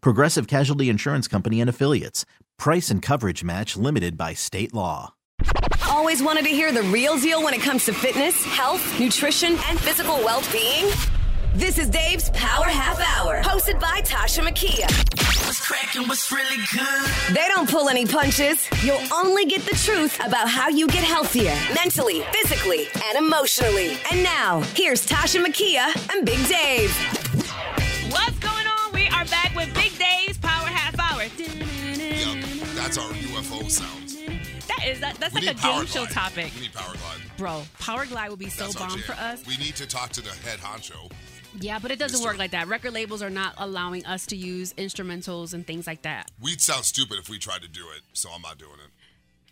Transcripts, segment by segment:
Progressive Casualty Insurance Company and Affiliates. Price and coverage match limited by state law. Always wanted to hear the real deal when it comes to fitness, health, nutrition, and physical well being? This is Dave's Power Half Hour, hosted by Tasha Makia. What's cracking? What's really good? They don't pull any punches. You'll only get the truth about how you get healthier mentally, physically, and emotionally. And now, here's Tasha Makia and Big Dave. Big Dave's Power Half Hour. Yep, that's our UFO sound. That is that, that's We like a game show topic. We need Power Glide. Bro, Power Glide would be so That's bomb for us. We need to talk to the head honcho. Yeah, but it doesn't work like that. Record labels are not allowing us to use instrumentals and things like that. We'd sound stupid if we tried to do it, so I'm not doing it.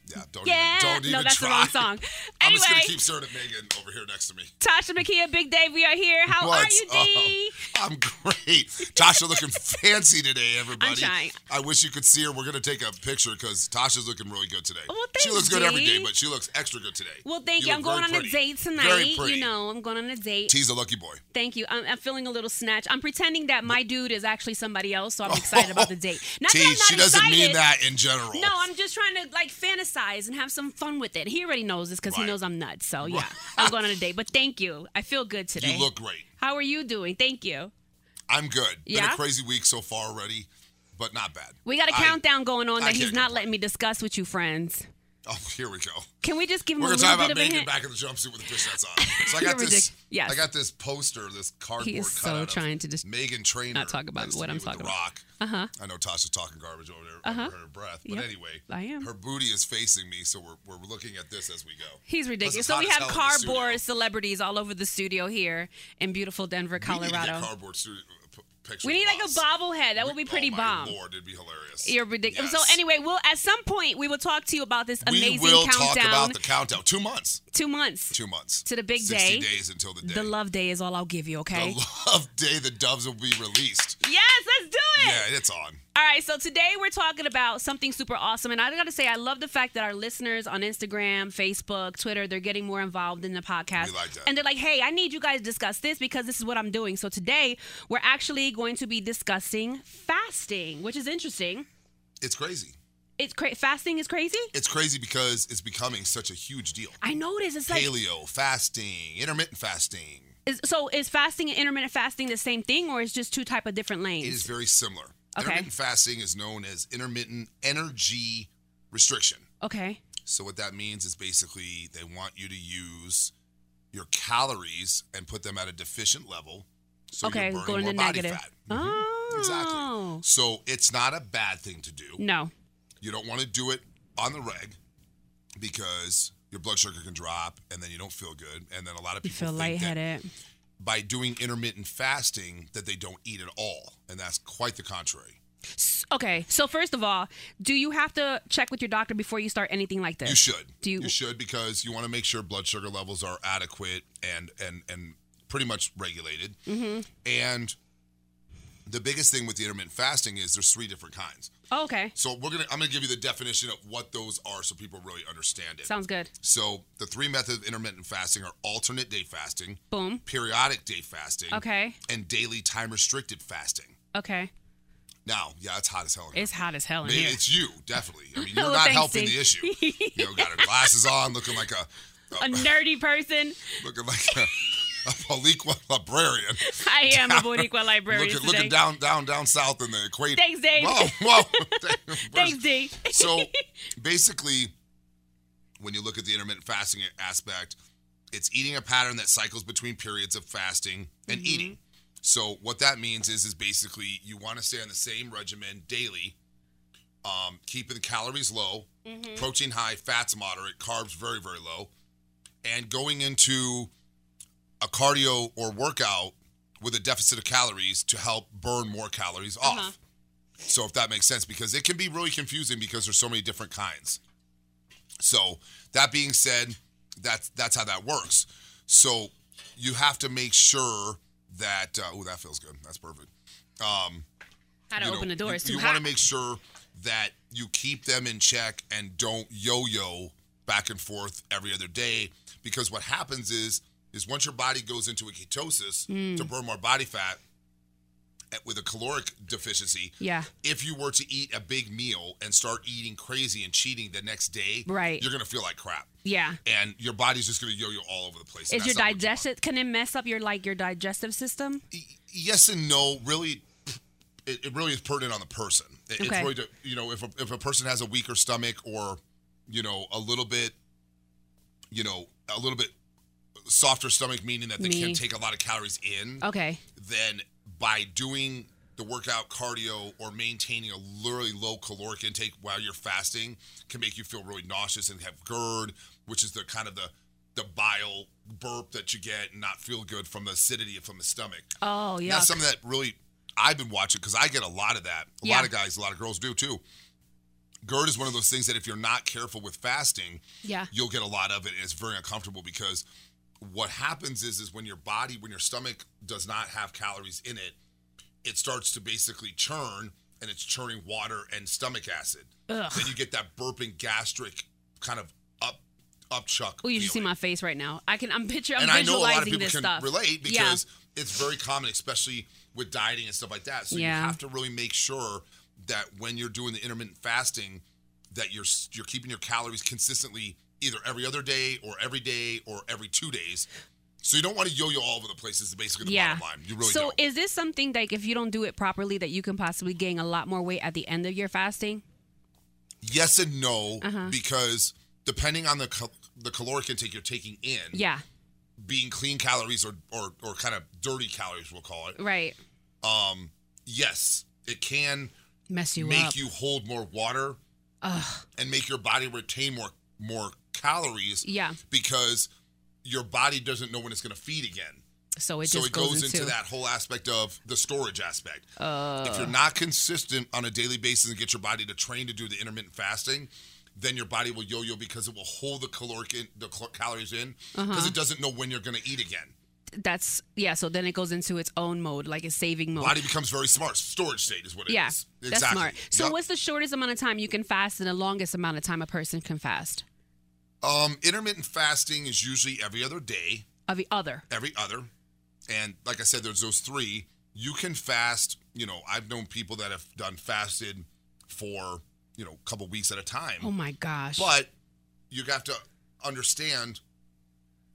Yeah, don't Yeah, even, don't even no, that's try. the wrong song. I'm just gonna keep staring at Meghan over here next to me. Tasha Makia, Big Dave, we are here. How are you, oh, D? up? I'm great. Tasha looking fancy today, everybody. I'm trying. I wish you could see her. We're gonna take a picture because Tasha's looking really good today. Well, she looks good every day, but she looks extra good today. Well, thank you. you. I'm going on very a pretty. date tonight. pretty. You know, I'm going on a date. T's a lucky boy. Thank you. I'm, I'm feeling a little snatch. I'm pretending that my dude is actually somebody else, so I'm excited about the date. Not T, that I'm not she doesn't mean excited. that in general. No, I'm just trying to like and have some fun with it. He already knows this because he knows I'm nuts. So yeah, I'm going on a date. But thank you. I feel good today. You look great. How are you doing? Thank you. I'm good. Been Yeah? a crazy week so far already, but not bad. We got a I- countdown going on that he's not complain. letting me discuss with you, friends. Oh, here we go. Can we just give him We're a gonna little talk bit about of a Meghan back in the jumpsuit with the fishnets on. So I got this. yes. I got this poster, this cardboard He is so trying to just Meghan Trainor. not talk about what I'm talking about. Rock. Uh-huh. I know Tasha's talking garbage over there Uh-huh. under her breath, but Yep, anyway, I am. her booty is facing me, so we're, we're looking at this as we go. He's ridiculous. So we have hell in the studio. cardboard celebrities all over the studio here in beautiful Denver, We need to Colorado. cardboard studio, p- pictures We need like a bobblehead. That would be pretty oh, bomb. Lord, it'd be hilarious. You're ridiculous. Yes. So anyway, we'll at some point we will talk to you about this amazing countdown. we will countdown. talk about the countdown. Two months. two months Two months. to the big 60 day. days until the day. The love day is all I'll give you. Okay. The love day the doves will be released. yes, let's do it. Yeah, it's on. All right, so today we're talking about something super awesome. And I got to say, I love the fact that our listeners on Instagram, Facebook, Twitter, they're getting more involved in the podcast. We like that. And they're like, hey, I need you guys to discuss this because this is what I'm doing. So today we're actually going to be discussing fasting, which is interesting. It's crazy. It's cra- fasting is crazy. It's crazy because it's becoming such a huge deal. I know it is. It's like Paleo, fasting, intermittent fasting. is, so is fasting and intermittent fasting the same thing, or is just two type of different lanes? It is very similar. Okay. Intermittent fasting is known as intermittent energy restriction. okay. So what that means is basically they want you to use your calories and put them at a deficient level. So okay, you're burning going more body negative. fat. Mm-hmm. Oh, Exactly. So it's not a bad thing to do. No. You don't want to do it on the reg because your blood sugar can drop and then you don't feel good. And then a lot of You people feel think that lightheaded. By doing intermittent fasting that they don't eat at all. And that's quite the contrary. Okay, so first of all, do you have to check with your doctor before you start anything like this? You should. Do you- you should because you want to make sure blood sugar levels are adequate and and and pretty much regulated. Mm-hmm. And the biggest thing with the intermittent fasting is there's three different kinds. Oh, okay, So we're gonna I'm gonna give you the definition of what those are so people really understand it. sounds good. So the three methods of intermittent fasting are alternate day fasting, Boom. periodic day fasting, Okay. and daily time restricted fasting. Okay, Now, yeah, it's hot as hell. it's hot as hell in Maybe it's you, definitely. I mean, you're Well, not thanks, helping Steve. the issue. You know, got her glasses on, looking like a, A nerdy person. looking like a, a Boricua librarian. I am a Boricua librarian Looking, looking down, down, down south in the equator. Thanks, Dave. Whoa, whoa. Thanks, D. so basically, when you look at the intermittent fasting aspect, it's eating a pattern that cycles between periods of fasting and Mm-hmm. eating. So what that means is, is basically you want to stay on the same regimen daily, um, keeping the calories low, Mm-hmm. protein high, fats moderate, carbs very, very low, and going into a cardio or workout with a deficit of calories to help burn more calories off. Uh-huh. So if that makes sense, because it can be really confusing because there's so many different kinds. So that being said, that's that's how that works. So you have to make sure that uh, oh that feels good. That's perfect. Um, How to you know, open the door. You, too you hot. want to make sure that you keep them in check and don't yo-yo back and forth every other day because what happens is is once your body goes into a ketosis Mm. to burn more body fat with a caloric deficiency yeah. if you were to eat a big meal and start eating crazy and cheating the next day Right. you're gonna feel like crap Yeah. and your body's just gonna yo-yo all over the place Is your that's not what you digestive can it mess up your like your digestive system? yes and no really it, it really is pertinent on the person It- it's Okay. really to, you know if a, if a person has a weaker stomach or you know a little bit you know a little bit softer stomach meaning that they Me. can't take a lot of calories in Okay. then by doing the workout cardio or maintaining a really low caloric intake while you're fasting can make you feel really nauseous and have GERD, which is the kind of the the bile burp that you get and not feel good from the acidity from the stomach. Oh And yeah. That's something that really I've been watching because I get a lot of that. A Yeah. lot of guys, a lot of girls do too. GERD is one of those things that if you're not careful with fasting, Yeah. you'll get a lot of it and it's very uncomfortable because what happens is is when your body when your stomach does not have calories in it it starts to basically churn and it's churning water and stomach acid Ugh. then you get that burping gastric kind of up up chuck Oh, you should see my face right now. I can. I'm picturing. I'm and I know a lot of people this can stuff. relate Yeah. because it's very common especially with dieting and stuff like that so Yeah. you have to really make sure that when you're doing the intermittent fasting that you're you're keeping your calories consistently either every other day or every day or every two days so you don't want to yo-yo all over the place is basically the yeah. bottom line you really so don't is this something like if you don't do it properly that you can possibly gain a lot more weight at the end of your fasting? yes and no Uh-huh. because depending on the cal- the caloric intake you're taking in Yeah. being clean calories or, or or kind of dirty calories we'll call it Right. um yes it can Mess you make up. you hold more water and make your body retain more more calories Yeah. because your body doesn't know when it's going to feed again So it so just it goes, into, into that whole aspect of the storage aspect Uh. if you're not consistent on a daily basis and get your body to train to do the intermittent fasting then your body will yo-yo because it will hold the caloric in, the cal- calories in because Uh-huh. it doesn't know when you're going to eat again That's yeah. So then it goes into its own mode, like a saving mode. body becomes very smart storage state is what it is. yeah, exactly that's smart. So Yup. what's the shortest amount of time you can fast and the longest amount of time a person can fast? um intermittent fasting is usually every other day Every other. every other. And like I said, there's those three. You can fast, you know, I've known people that have done fasted for, you know, a couple weeks at a time. Oh my gosh. But you have to understand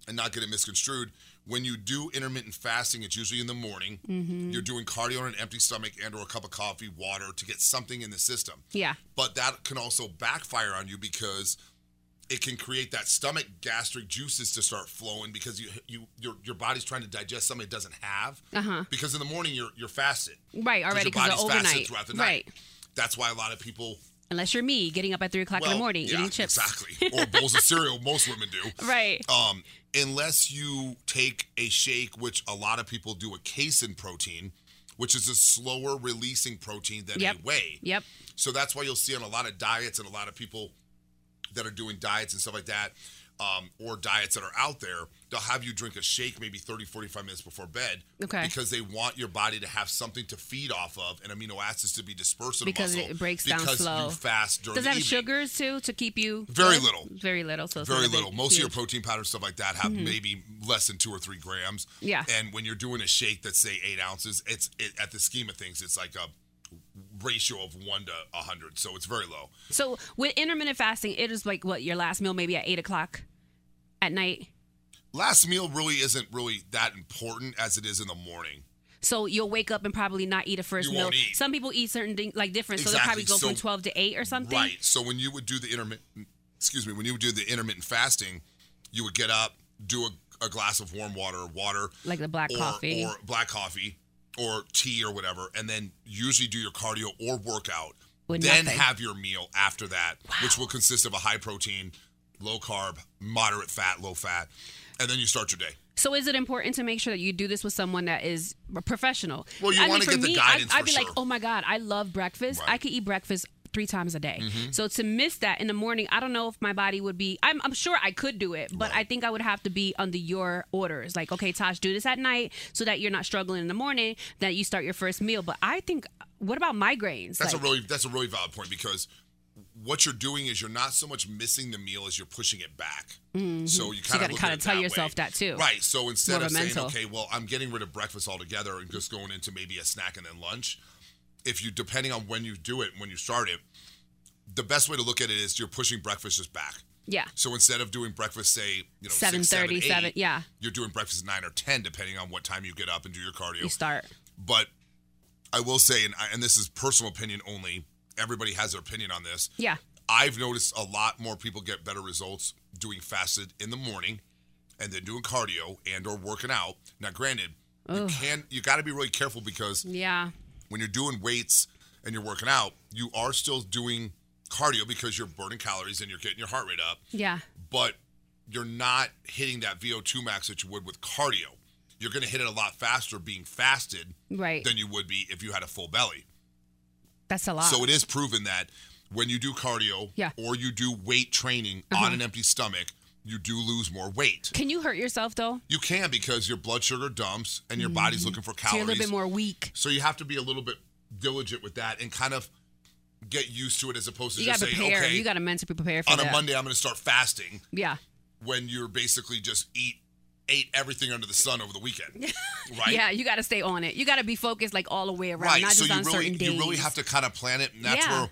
and not get it misconstrued. When you do intermittent fasting, it's usually in the morning. Mm-hmm. You're doing cardio on an empty stomach and or a cup of coffee, water to get something in the system. Yeah. But that can also backfire on you because it can create that stomach gastric juices to start flowing because you you your your body's trying to digest something it doesn't have. Uh-huh. Because in the morning you're you're fasted. Right. Already your because body's of fasted overnight. throughout the Right. That's why a lot of people Unless you're me, getting up at three o'clock in the morning yeah, eating chips. exactly, or bowls of cereal. Most women do. Right. Um, unless you take a shake, which a lot of people do a casein protein, which is a slower releasing protein than Yep. a whey. Yep. So that's why you'll see on a lot of diets and a lot of people that are doing diets and stuff like that, um, or diets that are out there, they'll have you drink a shake maybe 30, 45 minutes before bed. Okay. Because they want your body to have something to feed off of and amino acids to be dispersed in Because the muscle. it breaks down because slow. you fast during Does the it have sugars too to keep you Very good? little. Very little. So Very not a big- little. Most of your protein powders, stuff like that, have maybe less than two or three grams. Yeah. And when you're doing a shake that's say eight ounces, it's it, at the scheme of things, it's like a ratio of one to a hundred, so it's very low. So with intermittent fasting, it is like what your last meal maybe at eight o'clock at night. last meal really isn't really that important as it is in the morning. So you'll wake up and probably not eat a first You meal. won't eat. Some people eat certain things like different, so they'll probably go from So- 12 to 8 or something. Right. So when you would do the intermittent, excuse me, when you would do the intermittent fasting, you would get up, do a, a glass of warm water, water, Like the black or, coffee. or black coffee, or tea or whatever, and then usually do your cardio or workout. With then nothing. have your meal after that, which will consist of a high protein, low carb, moderate fat, low fat, and then you start your day. So is it important to make sure that you do this with someone that is a professional? Well, you I mean, wanna for get the me, guidance I, I'd for be like, oh my god, I love breakfast. Right. Mm-hmm. I could eat breakfast three times a day. So to miss that in the morning, I don't know if my body would be. I'm, I'm sure I could do it, but I think I would have to be under your orders. Like, okay, Tosh, do this at night so that you're not struggling in the morning. That you start your first meal. But I think, what about migraines? That's Like, a really that's a really valid point because what you're doing is you're not so much missing the meal as you're pushing it back. So you Mm-hmm. So you kind gotta of kinda tell yourself that too. Right. So instead of of saying, mental. okay, well, I'm getting rid of breakfast altogether and just going into maybe a snack and then lunch. If you depending on when you do it, when you start it, the best way to look at it is you're pushing breakfast just back. yeah. So instead of doing breakfast, say you know Seven six, seven, thirty, eight, seven. Yeah, you're doing breakfast at nine or ten, depending on what time you get up and do your cardio. you start. But I will say, and, I, and this is personal opinion only. Everybody has their opinion on this. Yeah. I've noticed a lot more people get better results doing fasted in the morning, and then doing cardio and or working out. Now, granted, you can you got to be really careful because Yeah. when you're doing weights and you're working out, you are still doing cardio because you're burning calories and you're getting your heart rate up Yeah. but you're not hitting that VO2 max that you would with cardio. You're going to hit it a lot faster being fasted Right. than you would be if you had a full belly. That's a lot. So it is proven that when you do cardio Yeah. Uh-huh. or you do weight training on an empty stomach, you do lose more weight. Can you hurt yourself though? You can because your blood sugar dumps and your body's looking for Mm-hmm. So you're calories. a little bit more weak. So you have to be a little bit diligent with that and kind of get used to it as opposed to You just saying, prepare. okay, You gotta mentally prepare for that. on a. Monday I'm going to start fasting. Yeah. when you're basically just eat ate everything under the sun over the weekend, right? Yeah, you gotta stay on it. You gotta be focused like all the way around, right. not So just you on really certain days. you really have to kind of plan it, and that's Yeah. where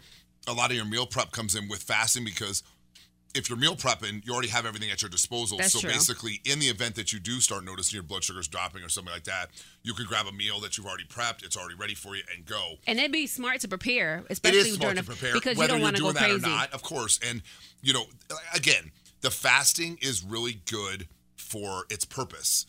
a lot of your meal prep comes in with fasting because if you're meal prepping, you already have everything at your disposal. That's so true. basically, in the event that you do start noticing your blood sugars dropping or something like that, you can grab a meal that you've already prepped. It's already ready for you and go. and it'd be smart to prepare, especially during to a, prepare because you don't you're want to go that crazy. or not, of course. And you know, again, the fasting is really good for its purpose.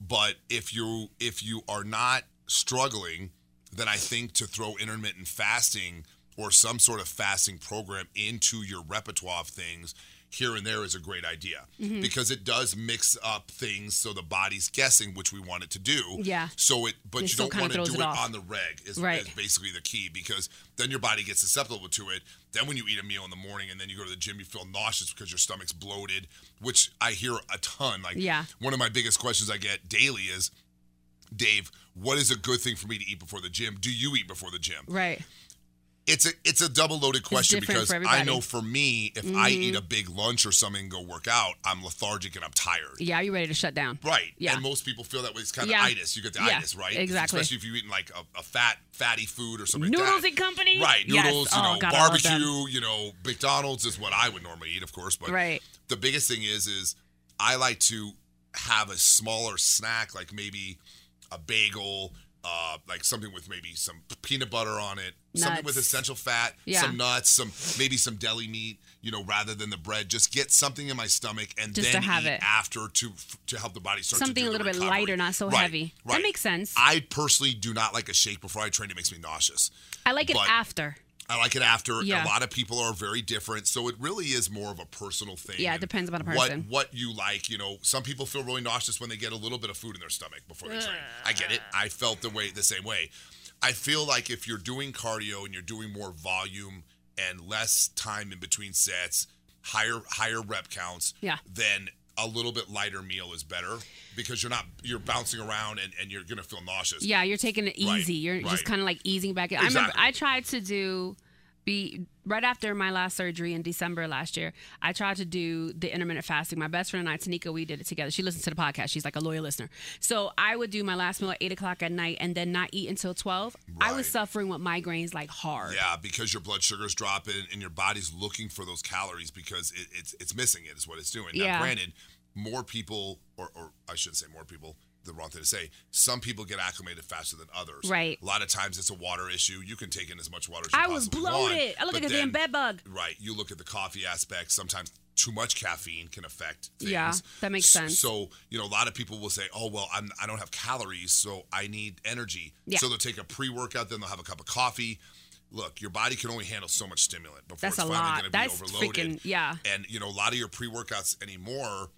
But if you if you are not struggling, then I think to throw intermittent fasting or some sort of fasting program into your repertoire of things here and there is a great idea Mm-hmm. because it does mix up things so the body's guessing which we want it to do. Yeah. So it but It you don't want to do it it on the reg is, Right. is basically the key because then your body gets susceptible to it. Then when you eat a meal in the morning and then you go to the gym, you feel nauseous because your stomach's bloated, which I hear a ton. Like Yeah. one of my biggest questions I get daily is, Dave, what is a good thing for me to eat before the gym? Do you eat before the gym? Right. It's a it's a double loaded question because I. Mm-hmm. know for me, if I eat a big lunch or something and go work out, I'm lethargic and I'm tired. Yeah, you're ready to shut down? Right. Yeah. And most people feel that way. It's kind of Yeah. itis. You get the Yeah, itis, right? exactly. Especially if you're eating like a, a fat, fatty food or something like Noodles that. and company? Right. Yes. Noodles, you Oh, know, God, love them. barbecue, you know, McDonald's is what I would normally eat, of course. But Right. the biggest thing is, is I like to have a smaller snack, like maybe a bagel, uh, like something with maybe some peanut butter on it, something with essential fat, Yeah. some nuts, some maybe some deli meat, you know, rather than the bread. Just get something in my stomach and Just then have eat it. after to to help the body start to Something a little bit lighter, not so Right, heavy. That makes sense. I personally do not like a shake before I train. It makes me nauseous. I like it after. I like it after. Yeah. A lot of people are very different, so it really is more of a personal thing. Yeah, it depends upon a What person. what you like, you know, some people feel really nauseous when they get a little bit of food in their stomach before they train. I get it. I felt the way the same way. I feel like if you're doing cardio and you're doing more volume and less time in between sets, higher higher rep counts, Yeah. then a little bit lighter meal is better because you're not you're bouncing around and, and you're gonna feel nauseous. Yeah, you're taking it Right, easy. You're right. just kind of like easing back. in. I remember I tried to do be right after my last surgery in December last year. I tried to do the intermittent fasting. My best friend and I, Tanika, we did it together. She listens to the podcast. She's like a loyal listener. So I would do my last meal at eight o'clock at night and then not eat until twelve. I was suffering with migraines like hard. Yeah, because your blood sugar's dropping and your body's looking for those calories because it, it's it's missing it is what it's doing. Yeah. Now, granted, more people, or, or I shouldn't say more people, the wrong thing to say. Some people get acclimated faster than others. Right. A lot of times it's a water issue. You can take in as much water as you I was possibly want, bloated. I look but like a damn then- bed bug. Right. You look at the coffee aspect. Sometimes too much caffeine can affect things. Yeah, that makes S- sense. So, you know, a lot of people will say, oh, well, I'm, I don't have calories, so I need energy. Yeah. So they'll take a pre workout, then they'll have a cup of coffee. Look, your body can only handle so much stimulant before That's it's a finally lot. going to be That's overloaded. freaking- yeah. And, you know, a lot of your pre workouts anymore,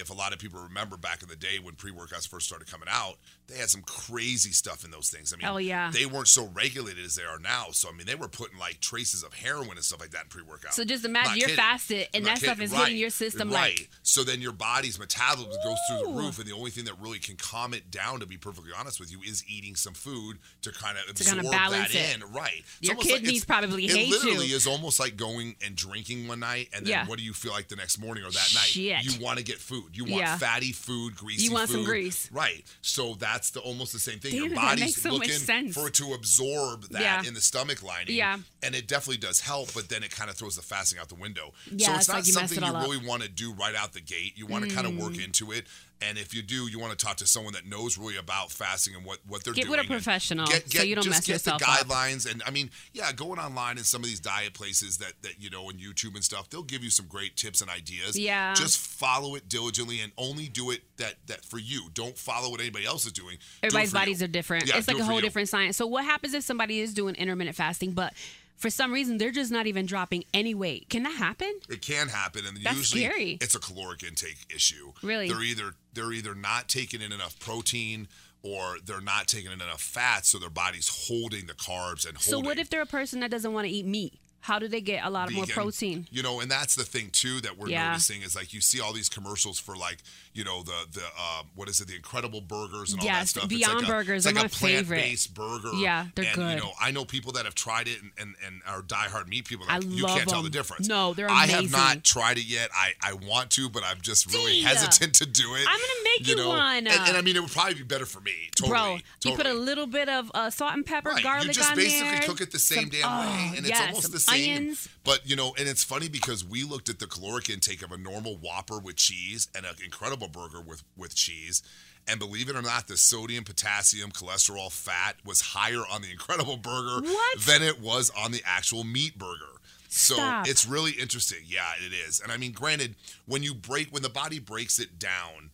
if a lot of people remember back in the day when pre workouts first started coming out, they had some crazy stuff in those things. I mean, Oh, yeah. they weren't so regulated as they are now. So, I mean, they were putting like traces of heroin and stuff like that in pre workout. So just imagine you're fasted and that stuff is hitting your system right. like- So then your body's metabolism goes through the roof, and the only thing that really can calm it down, to be perfectly honest with you, is eating some food to kind of To absorb balance that it. in. Right. It's Your like- kidneys it's- probably it hate you. literally is almost like going and drinking one night, and then Yeah. what do you feel like the next morning or that night? You want to get food. You want Yeah. fatty food, greasy You want some food. grease. Right. So that's the almost the same thing. Damn, your body's so looking for it to absorb that Yeah. in the stomach lining. Yeah. And it definitely does help, but then it kind of throws the fasting out the window. Yeah, so it's it's not like you something you up. really want to do right out the gate. You want to kind of work Mm. into it. And if you do, you want to talk to someone that knows really about fasting and what, what they're Get doing. Get with a professional Get, so you don't just mess get yourself the up. guidelines. And I mean, yeah, going online in some of these diet places that, that you know, on YouTube and stuff, they'll give you some great tips and ideas. Yeah. Just follow it diligently and only do it that, that for you. Don't follow what anybody else is doing. Do Everybody's you. bodies are different. Yeah, it's like a whole you. different science. So what happens if somebody is doing intermittent fasting, but for some reason they're just not even dropping any weight? Can that happen? It can happen, and That's usually scary. it's a caloric intake issue. Really? they're either they're either not taking in enough protein or they're not taking in enough fat, so their body's holding the carbs and holding. So what if they're a person that doesn't want to eat meat? How do they get a lot of more protein? You know, and that's the thing too that we're Yeah. noticing is like you see all these commercials for like you know the the um, what is it the Incredible Burgers and all that Yes, stuff. Beyond it's like Burgers a, it's like my a favorite. plant-based burger. Yeah, they're and, good. You know, I know people that have tried it and and, and are diehard meat people. I Like, you love can't tell the difference. No, they're amazing. I have not tried it yet. I I want to, but I'm just really hesitant to do it. I'm gonna make you know? one. And, and I mean, it would probably be better for me. Totally, Bro, you put a little bit of uh, salt and pepper, Right. garlic You just basically there. cook it the same some- damn way, oh, and yes, it's almost the same. Onions. But you know, and it's funny because we looked at the caloric intake of a normal Whopper with cheese and an incredible burger with with cheese. And believe it or not, the sodium, potassium, cholesterol, fat was higher on the Incredible Burger What? than it was on the actual meat burger. So Stop. it's really interesting. Yeah, it is. And I mean, granted, when you break, when the body breaks it down,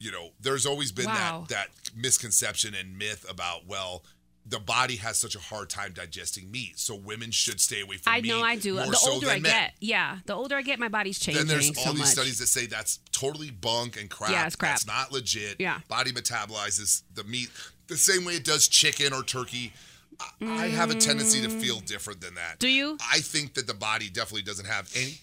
you know, there's always been Wow. that that misconception and myth about well, the body has such a hard time digesting meat, so women should stay away from I meat. I know I do. The older I men. get, yeah, the older I get, my body's changing Then there's all so these much. studies that say that's totally bunk and crap. Yeah, it's crap. That's not legit. Yeah. Body metabolizes the meat the same way it does chicken or turkey. I, I have a tendency to feel different than that. Mm. Do you? I think that the body definitely doesn't have any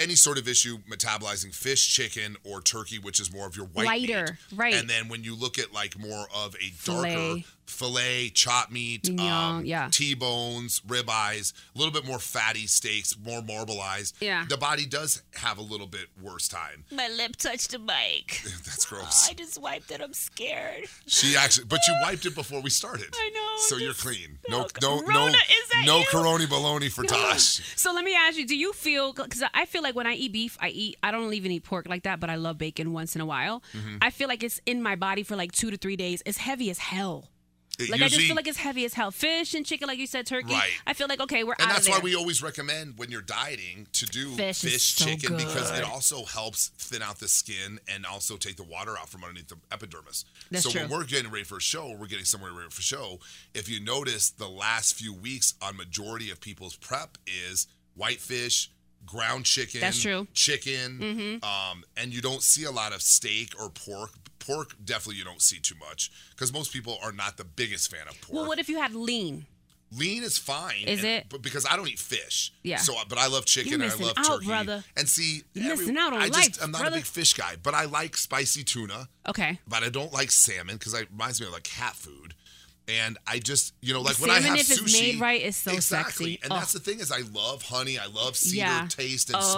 any sort of issue metabolizing fish, chicken, or turkey, which is more of your white Lighter, meat. right. And then when you look at like more of a darker Filet. Fillet, chop meat, Mignon, um, yeah. T-bones, ribeyes, a little bit more fatty steaks, more marbleized. Yeah. The body does have a little bit worse time. My lip touched the mic. That's gross. I just wiped it. I'm scared. She actually, but you wiped it before we started. I know, So you're clean. No, Oh, no, no, Rona, is no you? corona baloney for Tosh. So let me ask you: Do you feel? Because I feel like when I eat beef, I eat. I don't even eat pork like that, but I love bacon once in a while. Mm-hmm. I feel like it's in my body for like two to three days. It's heavy as hell. It Like I just usually- feel like it's heavy as hell. Fish and chicken, like you said, turkey. Right. I feel like okay, we're and out that's of there. why we always recommend when you're dieting to do Fish fish, is so chicken because it also helps thin out the skin and also take the water out from underneath the epidermis. That's so true. when we're getting ready for a show, we're getting somewhere ready for a show. If you notice, the last few weeks on majority of people's prep is whitefish, ground chicken. That's true. Chicken, Mm-hmm. um, and you don't see a lot of steak or pork. Pork definitely you don't see too much because most people are not the biggest fan of pork. well, what if you had lean? Lean is fine. Is and- it? But because I don't eat fish. Yeah. So, but I love chicken and I love out, turkey. brother. And see, You're missing out on I life, just I'm not brother. a big fish guy, but I like spicy tuna. Okay. But I don't like salmon because it reminds me of like cat food. And I just, you know, like when I have if it's sushi, made right, is so exactly. sexy. And Oh. that's the thing is, I love honey, I love cedar Yeah. taste and Oh,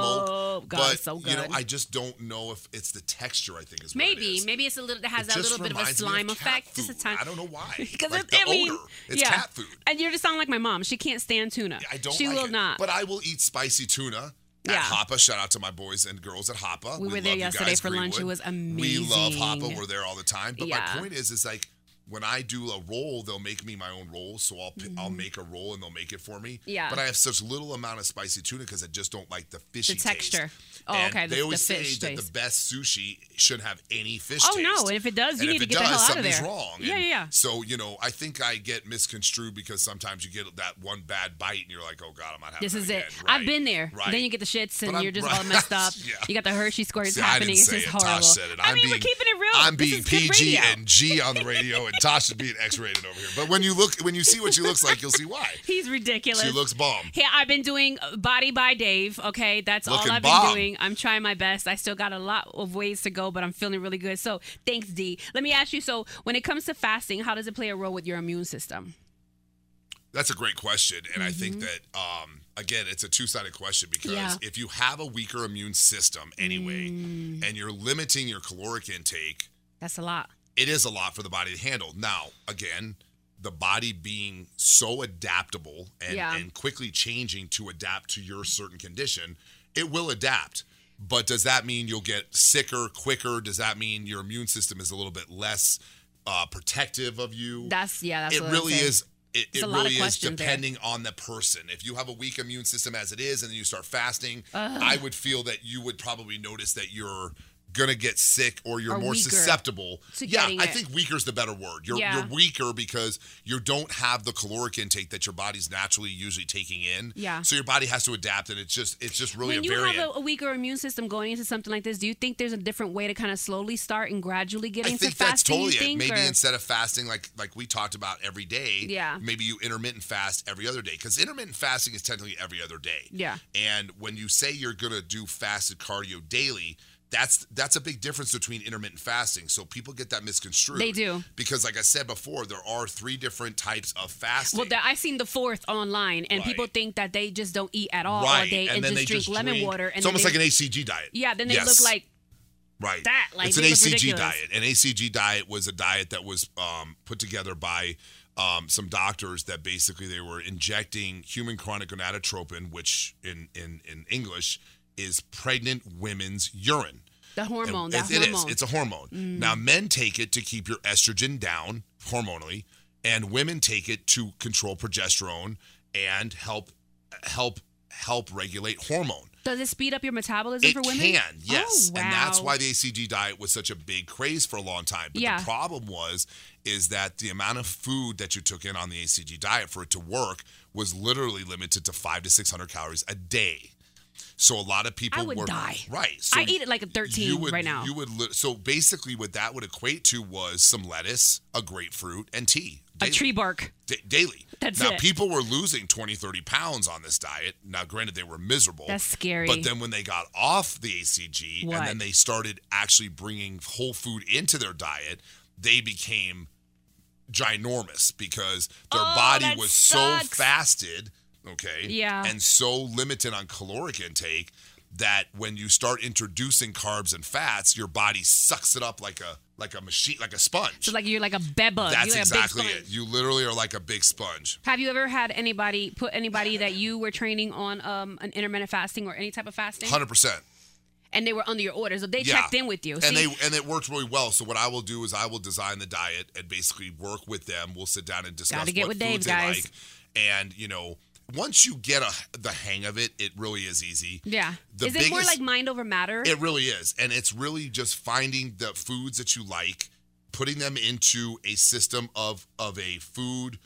smoke. God, but it's so you know. I just don't know if it's the texture. I think is what it Maybe, maybe it's a little. It has It that little bit of a slime cat effect. Just a food. time. I don't know why. Because like it's, the I mean, odor. It's yeah. cat food. And you're just sound like my mom. She can't stand tuna. I don't She like will it. not. But I will eat spicy tuna Yeah. At Hapa, shout out to my boys and girls at Hapa. We were there yesterday for lunch. It was amazing. We love. Hapa. We're there all the time. But Yeah. my point is, is like when I do a roll, they'll make me my own roll. So I'll pi- I'll make a roll and they'll make it for me. Mm-hmm. Yeah. But I have such little amount of spicy tuna because I just don't like the fishy The texture. Taste. Oh, And okay, They the- always the say fish that the best sushi shouldn't have any fish Oh, taste. no, and if it does, you And need to it get the does, hell out of something's there. wrong. Yeah, yeah, yeah. So you know, I think I get misconstrued because sometimes you get that one bad bite and you're like, oh god, I'm not having This is it. again. I've been there. Right. Then you get the shits and I'm- you're just right. all messed up. Yeah. You got the Hershey squirts See, I happening. didn't It's say just it. horrible. Tosh said it. I mean, being, we're keeping it real. I'm being PG and G on the radio, and Tosh is being X-rated over here. But when you look, when you see what she looks like, you'll see why. He's ridiculous. She looks bomb. Yeah, I've been doing Body by Dave. Okay, that's Looking all I've been doing. I'm trying my best. I still got a lot of ways to go, but I'm feeling really good. So thanks, D. Let me ask you. So when it comes to fasting, how does it play a role with your immune system? That's a great question, and I think Mm-hmm. that um, again, it's a two-sided question because Yeah. if you have a weaker immune system anyway, Mm. and you're limiting your caloric intake, That's a lot. It is a lot for the body to handle. Now, again, the body being so adaptable and, Yeah. and quickly changing to adapt to your certain condition, it will adapt. But does that mean you'll get sicker quicker? Does that mean your immune system is a little bit less uh, protective of you? That's yeah. That's it really is. It, it a lot of really is questions there. depending on the person. If you have a weak immune system as it is, and then you start fasting, I would feel that you would probably notice that you're gonna get sick or you're Or more susceptible. to Yeah, I it. think weaker is the better word. You're Yeah. you're weaker because you don't have the caloric intake that your body's naturally usually taking in. Yeah. So your body has to adapt, and it's just it's just really when a you variant. have a, a weaker immune system going into something like this, do you think there's a different way to kind of slowly start and gradually get I into think that's fasting? totally it. think, Maybe or- instead of fasting like like we talked about every day, Yeah. maybe you intermittent fast every other day because intermittent fasting is technically every other day. Yeah. And when you say you're gonna do fasted cardio daily, that's that's a big difference between intermittent fasting. So people get that misconstrued. They do. because, like I said before, there are three different types of fasting. Well, that, I seen the fourth online, and people think that they just don't eat at all all right, day and, then just they drink just lemon drink- water. And it's almost they- like an HCG diet. yeah. Then they Yes. look like Right. that, like, it's an HCG ridiculous. diet. An HCG diet was a diet that was um, put together by um, some doctors that basically they were injecting human chronic gonadotropin, which in in in English is pregnant women's urine. the hormone. It- it is. hormone. Mm. It's a hormone. Now, men take it to keep your estrogen down hormonally, and women take it to control progesterone and help help help regulate hormone. Does it speed up your metabolism It for women? can, yes, Oh, and that's why the HCG diet was such a big craze for a long time. But Yeah. the problem was, is that the amount of food that you took in on the HCG diet for it to work was literally limited to five to six hundred calories a day. So a lot of people I would were die. right. So I eat it like a 13 you would, right now. You would li- so basically what that would equate to was some lettuce, a grapefruit, and tea. a tree bark. Da- daily. That's now it. people were losing 20, 30 pounds on this diet. Now, granted, they were miserable. That's scary. But then when they got off the HCG What? and then they started actually bringing whole food into their diet, they became ginormous because their Oh, body was sucks. so fasted, okay, Yeah. and so limited on caloric intake that when you start introducing carbs and fats, your body sucks it up like a like a machine, like a sponge. So like you're like a bed bug. That's like exactly it. You literally are like a big sponge. Have you ever had anybody put anybody that you were training on um, an intermittent fasting or any type of fasting, Hundred percent. and they were under your orders, so they Yeah. checked in with you? And they and it worked really well. So what I will do is I will design the diet and basically work with them. We'll sit down and discuss Gotta get what with Dave, foods they guys. like. And you know, once you get a, the hang of it, it really is easy. yeah. The Is it more like mind over matter? It really is. And it's really just finding the foods that you like, putting them into a system of of a food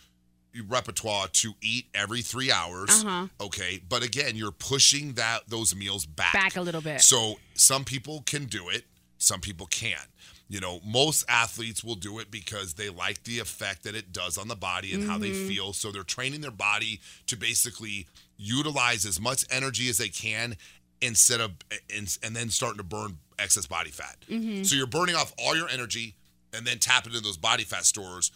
repertoire to eat every three hours. Uh-huh. Okay. But again, you're pushing that those meals back. Back a little bit. So some people can do it, some people can't. You know, most athletes will do it because they like the effect that it does on the body and how they Mm-hmm. feel. So they're training their body to basically utilize as much energy as they can instead of and, and then starting to burn excess body fat. Mm-hmm. So you're burning off all your energy and then tapping into those body fat stores.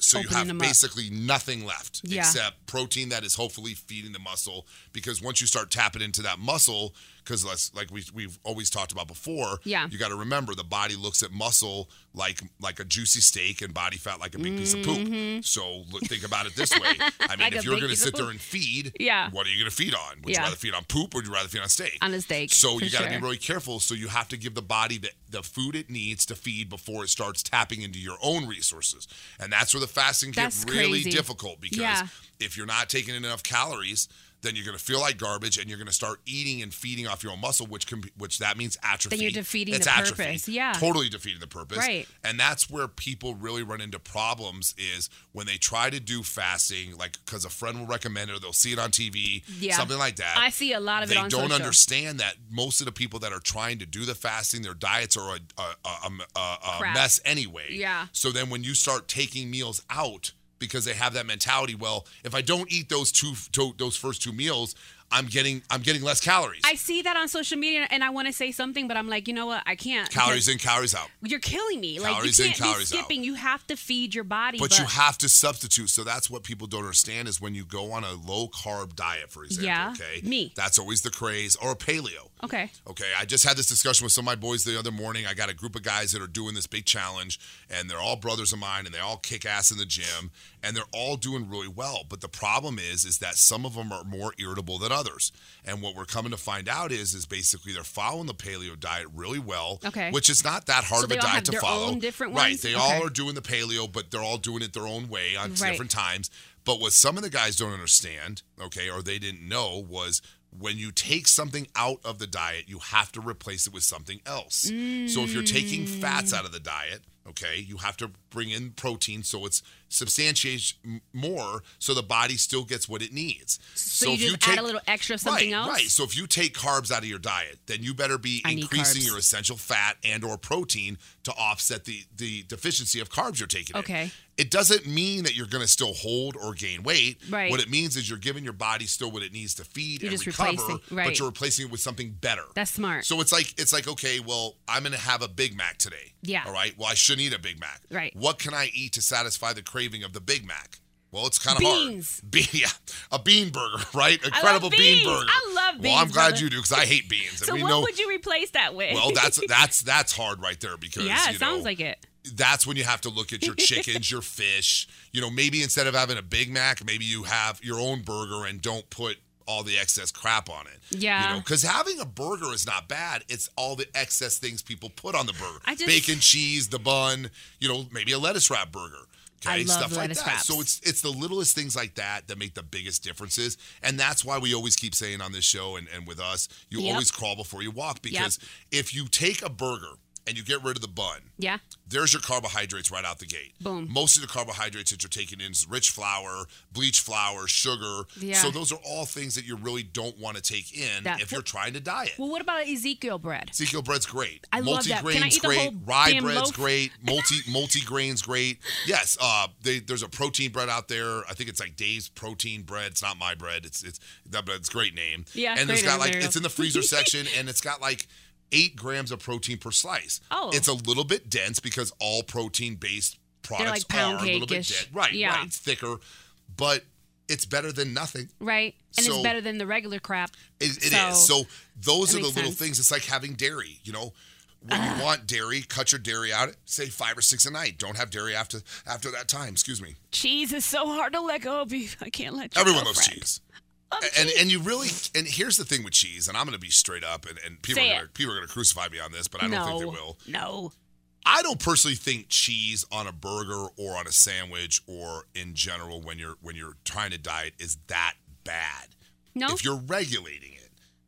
So you have basically nothing left Yeah. except protein that is hopefully feeding the muscle because once you start tapping into that muscle because like we we've always talked about before. Yeah. You got to remember the body looks at muscle like like a juicy steak and body fat like a big piece of poop. So look, think about it this way. I mean, Mm-hmm. Like if you're going to sit there and feed, Yeah. what are you going to feed on? Would Yeah. you rather feed on poop or would you rather feed on steak? On a steak, So you got to sure. be really careful. So you have to give the body the, the food it needs to feed before it starts tapping into your own resources. And that's where the fasting That's gets really crazy. difficult because Yeah. if you're not taking in enough calories, then you're going to feel like garbage, and you're going to start eating and feeding off your own muscle, which can, be- which that means atrophy. Then you're defeating it's the atrophy. purpose. Yeah. totally defeating the purpose. Right. And that's where people really run into problems is when they try to do fasting, like because a friend will recommend it or they'll see it on TV, Yeah. something like that. I see a lot of it they don't social. understand that most of the people that are trying to do the fasting, their diets are a, a, a, a, a mess anyway. Yeah. So then when you start taking meals out because they have that mentality, well, if I don't eat those two, to, those first two meals, I'm getting I'm getting less calories. I see that on social media, and I want to say something, but I'm like, you know what? I can't. calories in, calories out. You're killing me. Calories like Calories you in, can't calories be out. skipping. You have to feed your body. But, you have to substitute. So that's what people don't understand is when you go on a low carb diet, for example. Yeah, Okay. me. That's always the craze, or a paleo. Okay. Okay, I just had this discussion with some of my boys the other morning. I got a group of guys that are doing this big challenge, and they're all brothers of mine, and they all kick ass in the gym, and they're all doing really well. But the problem is, is that some of them are more irritable than others. And what we're coming to find out is, is basically they're following the paleo diet really well, Okay. which is not that hard So of a diet to follow. right? They Okay. all are doing the paleo, but they're all doing it their own way on Right. different times. But what some of the guys don't understand, okay, or they didn't know was when you take something out of the diet, you have to replace it with something else. So if you're taking fats out of the diet, okay, you have to bring in protein so it's substantiates more so the body still gets what it needs. So, you just add a little extra something right, else. Right. So if you take carbs out of your diet, then you better be I increasing your essential fat and or protein to offset the the deficiency of carbs you're taking. in. Okay. It doesn't mean that you're going to still hold or gain weight. Right. What it means is you're giving your body still what it needs to feed You're and just recover, replacing- but right. you're replacing it with something better. That's smart. So it's like it's like okay, well, I'm going to have a Big Mac today. Yeah. All right. Well, I shouldn't eat a Big Mac. Right. What can I eat to satisfy the craving of the Big Mac? Well, it's kind of Beans. hard. Be- yeah, a bean burger, right? Incredible bean burger. I love beans. Well, I'm glad brother. you do because I hate beans. So what know. would you replace that with? well, that's that's that's hard right there because yeah, it sounds know, like it. that's when you have to look at your chickens, your fish. You know, maybe instead of having a Big Mac, maybe you have your own burger and don't put all the excess crap on it. Yeah. You know, because having a burger is not bad. It's all the excess things people put on the burger. I just- Bacon, cheese, the bun, you know, maybe a lettuce wrap burger. Okay, I love stuff like that. wraps. So it's it's the littlest things like that that make the biggest differences. And that's why we always keep saying on this show and, and with us, you Yep. always crawl before you walk. Because if you take a burger and you get rid of the bun, Yeah. there's your carbohydrates right out the gate. Boom. Most of the carbohydrates that you're taking in is rich flour, bleach flour, sugar. Yeah. So those are all things that you really don't want to take in That- if you're trying to diet. Well, what about Ezekiel bread? Ezekiel bread's great. I love that. Can I eat the great. whole Rye bread's loaf? great. Multi multigrain's great. Yes. Uh, they, there's a protein bread out there. I think it's like Dave's protein bread. It's not my bread. It's it's that bread's great name. Yeah, And it's got like it's in the freezer section, and it's got like eight grams of protein per slice. Oh. It's a little bit dense because all protein based products like are a little bit dense. Right. Yeah. Right. It's thicker, but it's better than nothing. Right. And So- it's better than the regular crap. It, it is. So, So those are the little sense. things. It's like having dairy. You know, when you want dairy, cut your dairy out. Say five or six a night. Don't have dairy after after that time. Excuse me. Cheese is so hard to let go of. I can't let Everyone loves friend. cheese. And and you really and here's the thing with cheese, and I'm going to be straight up, and, and people Say are gonna, it. people are going to crucify me on this, but I don't think they will. no. I don't personally think cheese on a burger or on a sandwich or in general when you're when you're trying to diet is that bad. No? If you're regulating it.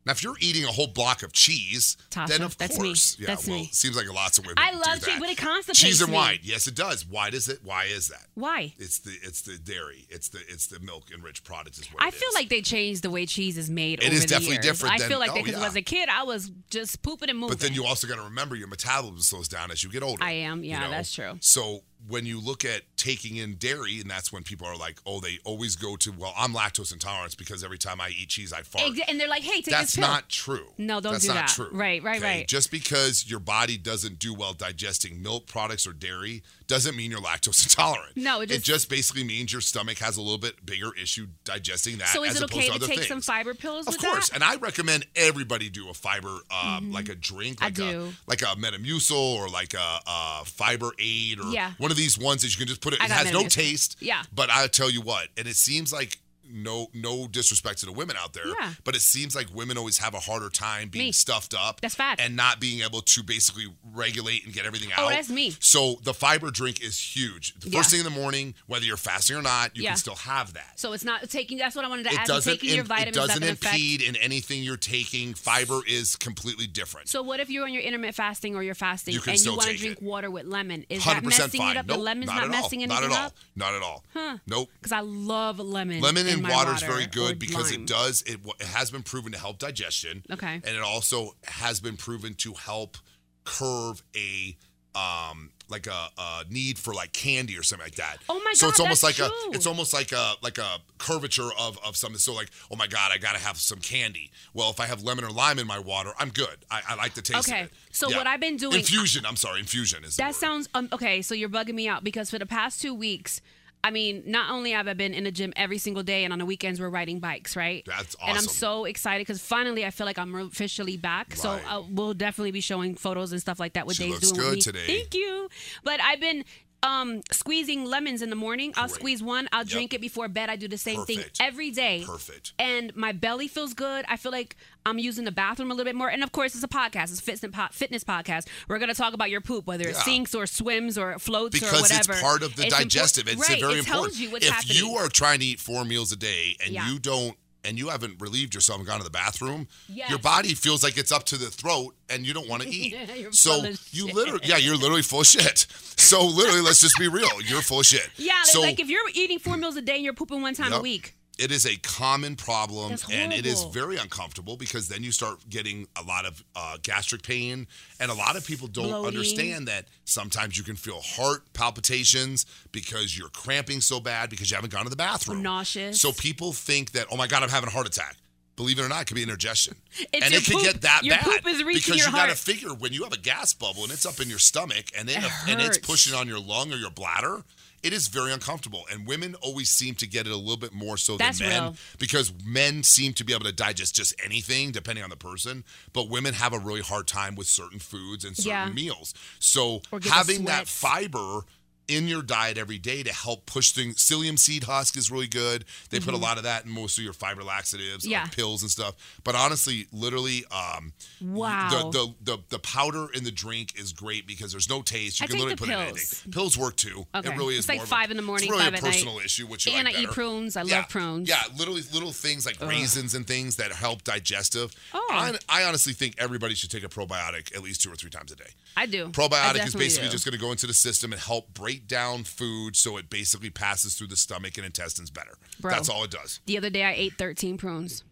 Now, if you're eating a whole block of cheese, Tasha, then of that's me. course, yeah. That's well, me. seems like lots of women. I love cheese, but it constipates Cheese and me. wine, yes, it does. Why does it? Why is that? Why? It's the it's the dairy. It's the it's the milk enriched product. Is what I feel is. like they changed the way cheese is made. It over is the definitely years. different I than- feel like oh, that because yeah. as a kid, I was just pooping and moving. But then you also got to remember your metabolism slows down as you get older. I am, you yeah, know? that's true. So when you look at taking in dairy, and that's when people are like, oh, they always go to, well, I'm lactose intolerant because every time I eat cheese, I fart. And they're like, hey, take That's this pill. not true. No, don't That's do not that. true. Right, right, right. Just because your body doesn't do well digesting milk products or dairy doesn't mean you're lactose intolerant. No, it it just- just basically means your stomach has a little bit bigger issue digesting that. So is it okay to to take things. some fiber pills Of course, that? and I recommend everybody do a fiber, um, like a drink, I like a like a Metamucil or like a, a Fiber Aid or Yeah. one of these ones that you can just put it. It has no taste. Yeah. But I tell you what, and it seems like no no disrespect to the women out there, Yeah. but it seems like women always have a harder time being Me. stuffed up. That's fact. And not being able to basically regulate and get everything oh, out. Oh, that's me. So the fiber drink is huge. The Yeah. first thing in the morning, whether you're fasting or not, you Yeah. can still have that So it's not taking. That's what I wanted to it ask. doesn't taking your vitamins it doesn't impede in anything you're taking. Fiber is completely different. So what if you're on your intermittent fasting or you're fasting You and you want to drink it. water with lemon? Is that messing fine. it up? Nope, the lemon's not, not, messing all. anything Not at all. up? Not at all. Huh. Nope. Because I love lemon. Lemon and my water is very good because lime. it does. It, it has been proven to help digestion. Okay. And it also has been proven to help curve a um like a, a need for like candy or something like that. Oh my god! So it's almost like true. a it's almost like a like a curvature of of something. So like oh my god, I gotta have some candy. Well, if I have lemon or lime in my water, I'm good. I, I like the taste. Okay. Of it. So what I've been doing- infusion. I'm sorry, infusion is That sounds um, okay. So you're bugging me out because for the past two weeks, I mean, not only have I been in the gym every single day, and on the weekends we're riding bikes, right? That's awesome. And I'm so excited because finally I feel like I'm officially back. So Right. uh, we'll definitely be showing photos and stuff like that. What She Dave's looks doing good with me. today. Thank you. But I've been um squeezing lemons in the morning. I'll Great. squeeze one. I'll drink it before bed. I do the same Perfect. thing every day. Perfect. And my belly feels good. I feel like I'm using the bathroom a little bit more. And of course, it's a podcast. It's a fitness fitness podcast. We're gonna talk about your poop, whether it sinks or swims or floats or because whatever. it's part of the It's impor- digestive. It's right. very it important. you if happening. you are trying to eat four meals a day and Yeah. you don't and you haven't relieved yourself and gone to the bathroom, Yes. your body feels like it's up to the throat and you don't want to eat. You're so full of you literally yeah, you're literally full of shit. So literally, let's just be real. You're full of shit. yeah, So like if you're eating four meals a day and you're pooping one time a week. It is a common problem and it is very uncomfortable because then you start getting a lot of uh, gastric pain and a lot of people don't Bloating. understand that sometimes you can feel heart palpitations because you're cramping so bad because you haven't gone to the bathroom nauseous. so people think that oh my god i'm having a heart attack Believe it or not, it could be indigestion, It's and it poop. get that Your bad poop is reaching because you got to figure when you have a gas bubble and it's up in your stomach and it, It and it's pushing on your lung or your bladder, it is very uncomfortable. And women always seem to get it a little bit more so That's than men real. because men seem to be able to digest just anything depending on the person, but women have a really hard time with certain foods and certain Yeah. meals. So Or get the having that fiber in your diet every day to help push things. Psyllium seed husk is really good. They put a lot of that in most of your fiber laxatives, like Mm-hmm. Yeah. pills and stuff. But honestly, literally, um, Wow. the, the the the powder in the drink is great because there's no taste. You I can literally put it in pills. anything. Pills work too. Okay. It really is It's like five a, in the morning, It's really five a at night. personal issue, which you And like I eat prunes. I yeah. love prunes. Yeah, literally little things like raisins and things that help digestive. Oh. I, I honestly think everybody should take a probiotic at least two or three times a day. I do. I Probiotic is basically do. just going to go into the system and help break down food so it basically passes through the stomach and intestines better. Bro. That's all it does. The other day I ate 13 prunes.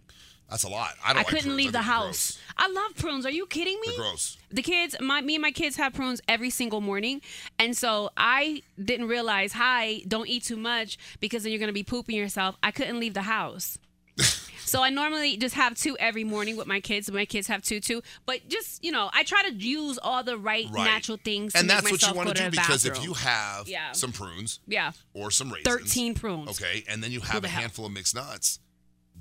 That's a lot. I don't I like couldn't prunes. leave I the house. I love prunes. Are you kidding me? They're gross. The kids, my me and my kids have prunes every single morning, and so I didn't realize, hi, don't eat too much because then you're gonna be pooping yourself. I couldn't leave the house. So I normally just have two every morning with my kids. My kids have two too, but just you know, I try to use all the right, Right. natural things. To and that's what you want to do because if you have Yeah. some prunes yeah, or some raisins, 13 prunes. okay, and then you have a handful of mixed nuts,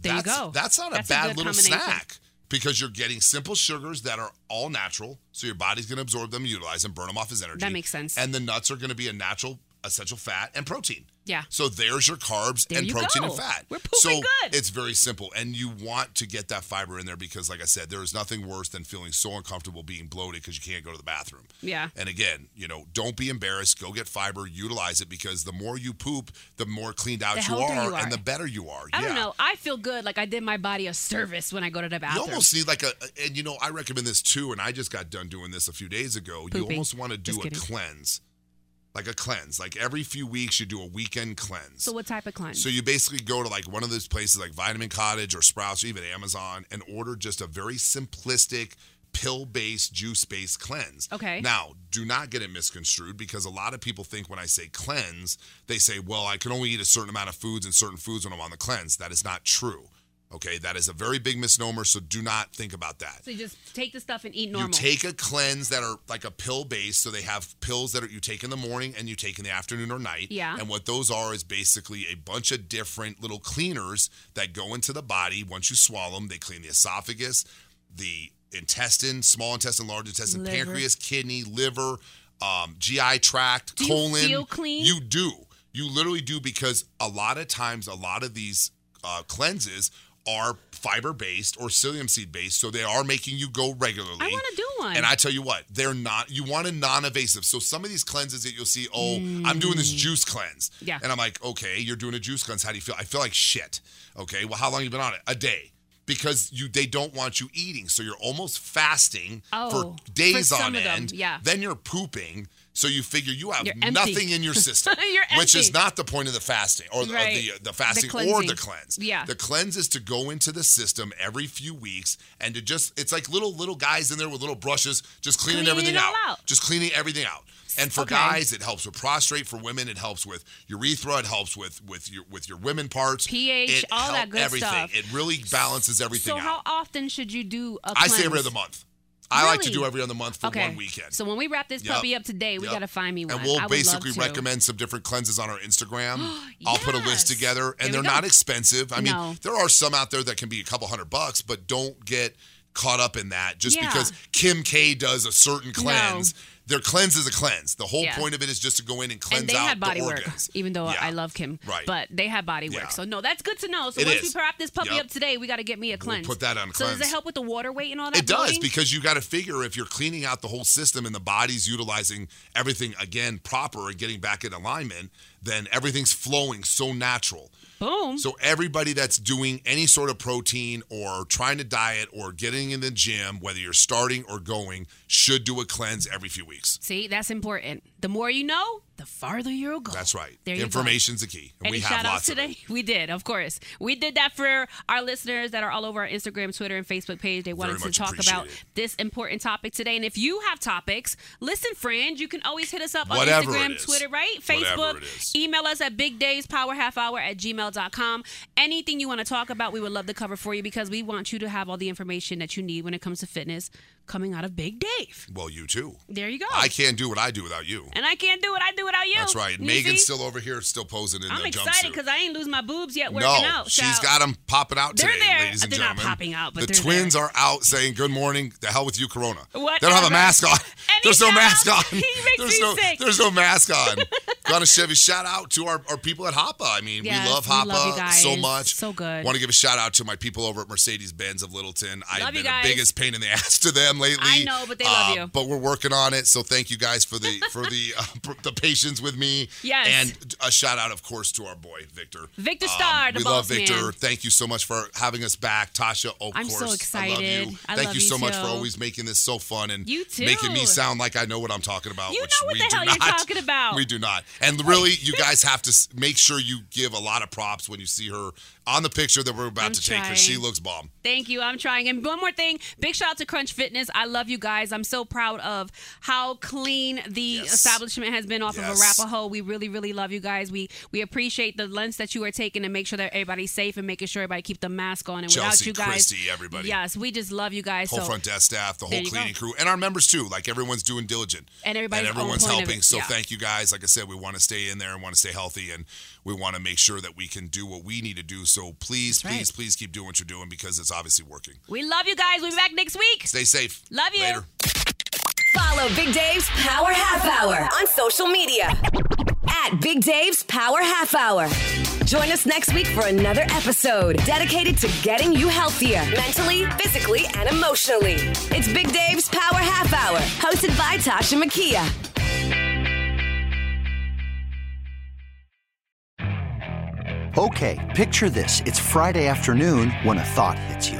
There you go. That's not That's a a bad good little snack because you're getting simple sugars that are all natural, so your body's going to absorb them, utilize them, burn them off as energy. That makes sense. And the nuts are going to be a natural essential fat and protein. Yeah. So there's your carbs There and you protein go. and fat. We're pooping so good. it's very simple, and you want to get that fiber in there because, like I said, there is nothing worse than feeling so uncomfortable being bloated because you can't go to the bathroom. Yeah. And again, you know, don't be embarrassed. Go get fiber, utilize it because the more you poop, the more cleaned out you are, you are. and the better you are. I yeah. don't know. I feel good. Like I did my body a service when I go to the bathroom. You almost need like a, and you know, I recommend this too. And I just got done doing this a few days ago. You almost want to do a cleanse, like a cleanse. Like every few weeks, you do a weekend cleanse. so what type of cleanse? So you basically go to like one of those places like Vitamin Cottage or Sprouts or even Amazon and order just a very simplistic pill based, juice based cleanse. Okay. Now, do not get it misconstrued because a lot of people think when I say cleanse, they say, well, I can only eat a certain amount of foods and certain foods when I'm on the cleanse. That is not true. Okay. That is a very big misnomer. So do not think about that. So you just take the stuff and eat normal. You take a cleanse that are like a pill base, so they have pills that are, you take in the morning and you take in the afternoon or night. Yeah. And what those are is basically a bunch of different little cleaners that go into the body. Once you swallow them, they clean the esophagus, the intestine, small intestine, large intestine, Liver. pancreas, kidney, liver, um, GI tract, Do you colon. feel clean? You do. You literally do because a lot of times, a lot of these uh, cleanses are fiber based or psyllium seed based, so they are making you go regularly. I want to do one. And I tell you what, they're not. You want a non-invasive. So some of these cleanses that you'll see, oh, I'm doing this juice cleanse. Mm. Yeah. And I'm like, okay, you're doing a juice cleanse. How do you feel? I feel like shit. Okay. Well, how long you been on it? A day. Because you, they don't want you eating, so you're almost fasting Oh, for days for on end. yeah. Then you're pooping, so you figure you have You're empty. nothing in your system, which is not the point of the fasting or the, Right. of the, the fasting The or the cleanse. Yeah. The cleanse is to go into the system every few weeks and to just it's like little little guys in there with little brushes just cleaning, Cleaning everything out. out. Just cleaning everything out. And for Okay. guys, it helps with prostrate. For women, it helps with urethra. It helps with with your with your women parts. pH, It all that good everything. stuff. It really balances everything so how often should you do a I say every other month. I like to do every other month for Okay. one weekend. So when we wrap this Yep. puppy up today, we Yep. got to find me one. And we'll would basically love to. recommend some different cleanses on our Instagram. I'll put a list Yes. together, There and they're go. not expensive. I mean, No. there are some out there that can be a couple hundred bucks, but don't get caught up in that just Yeah. because Kim K does a certain cleanse. Their cleanse is a cleanse. The whole Yeah. point of it is just to go in and cleanse and they out had body the work, organs. even though Yeah. I love Kim. Right. But they had body work. Yeah. So no, that's good to know. So It once is. we wrap this puppy Yep. up today, we got to get me a cleanse. put that on So does it help with the water weight and all that? It does because you got to figure if you're cleaning out the whole system and the body's utilizing everything again proper and getting back in alignment, then everything's flowing so natural. Boom. So everybody that's doing any sort of protein or trying to diet or getting in the gym, whether you're starting or going, should do a cleanse every few weeks. See, that's important. The more you know, the farther you'll go. That's right. There. Information's the key. And Any we have shout outs lots today? We did, of course. We did that for our listeners that are all over our Instagram, Twitter, and Facebook page. They wanted to talk about this important topic today. And if you have topics, listen, friend, you can always hit us up on Instagram. Twitter, right? Facebook. Email us at bigdavespowerhalfhour at gmail.com. Anything you want to talk about, we would love to cover for you because we want you to have all the information that you need when it comes to fitness coming out of Big Dave. Well, you too. There you go. I can't do what I do without you. and I can't do what I do without you. That's right. You Meghan's see? still over here, still posing in I'm the excited because I ain't lose my boobs yet working no, out. she's so- got them popping out They're today, there. ladies and They're not gentlemen. popping out, but the twins there. are out saying good morning. The hell with you, Corona. What? They don't have a mask on. There's no mask on. He makes there's me no, sick. There's no mask on. Got a Chevy. Shout out to our, our people at Hapa. I mean, Yes, we love we Hapa love you guys. so much. So good. Want to give a shout out to my people over at Mercedes Benz of Littleton. I've Love been the biggest pain in the ass to them lately. I know, but they love Uh, you. But we're working on it. So thank you guys for the for the uh, the patience with me. Yes. And a shout out, of course, to our boy Victor. Um, Victor Starr, the we love Victor. man. Thank you so much for having us back, Tasha. Of I'm course, so I love excited. you. I Thank love you you so much for always making this so fun and You too. making me sound like I know what I'm talking about. You which know what we the hell you're not. talking about. We do not. And really, you guys have to make sure you give a lot of props when you see her on the picture that we're about I'm to take because she looks bomb. Thank you. I'm trying. And one more thing. Big shout out to Crunch Fitness. I love you guys. I'm so proud of how clean the Yes. establishment has been off of Yes. Arapahoe. We really, really love you guys. We we appreciate the lengths that you are taking to make sure that everybody's safe and making sure everybody keep the mask on. And without you guys, Christy, everybody. Yes, we just love you guys. Whole so front desk staff, the whole you go. cleaning crew, and our members too. Like everyone's doing diligent, And everybody's and everyone's point of helping. So Yeah. thank you guys. Like I said, we want to stay in there and want to stay healthy, and we want to make sure that we can do what we need to do. So please, That's right. please, please keep doing what you're doing because it's obviously working. we love you guys. We'll be back next week. Stay safe. Love you. Later. Follow Big Dave's Power Half Hour on social media at Big Dave's Power Half Hour. Join us next week for another episode dedicated to getting you healthier mentally, physically, and emotionally. It's Big Dave's Power Half Hour, hosted by Tasha Makia. Okay, picture this. It's Friday afternoon when a thought hits you.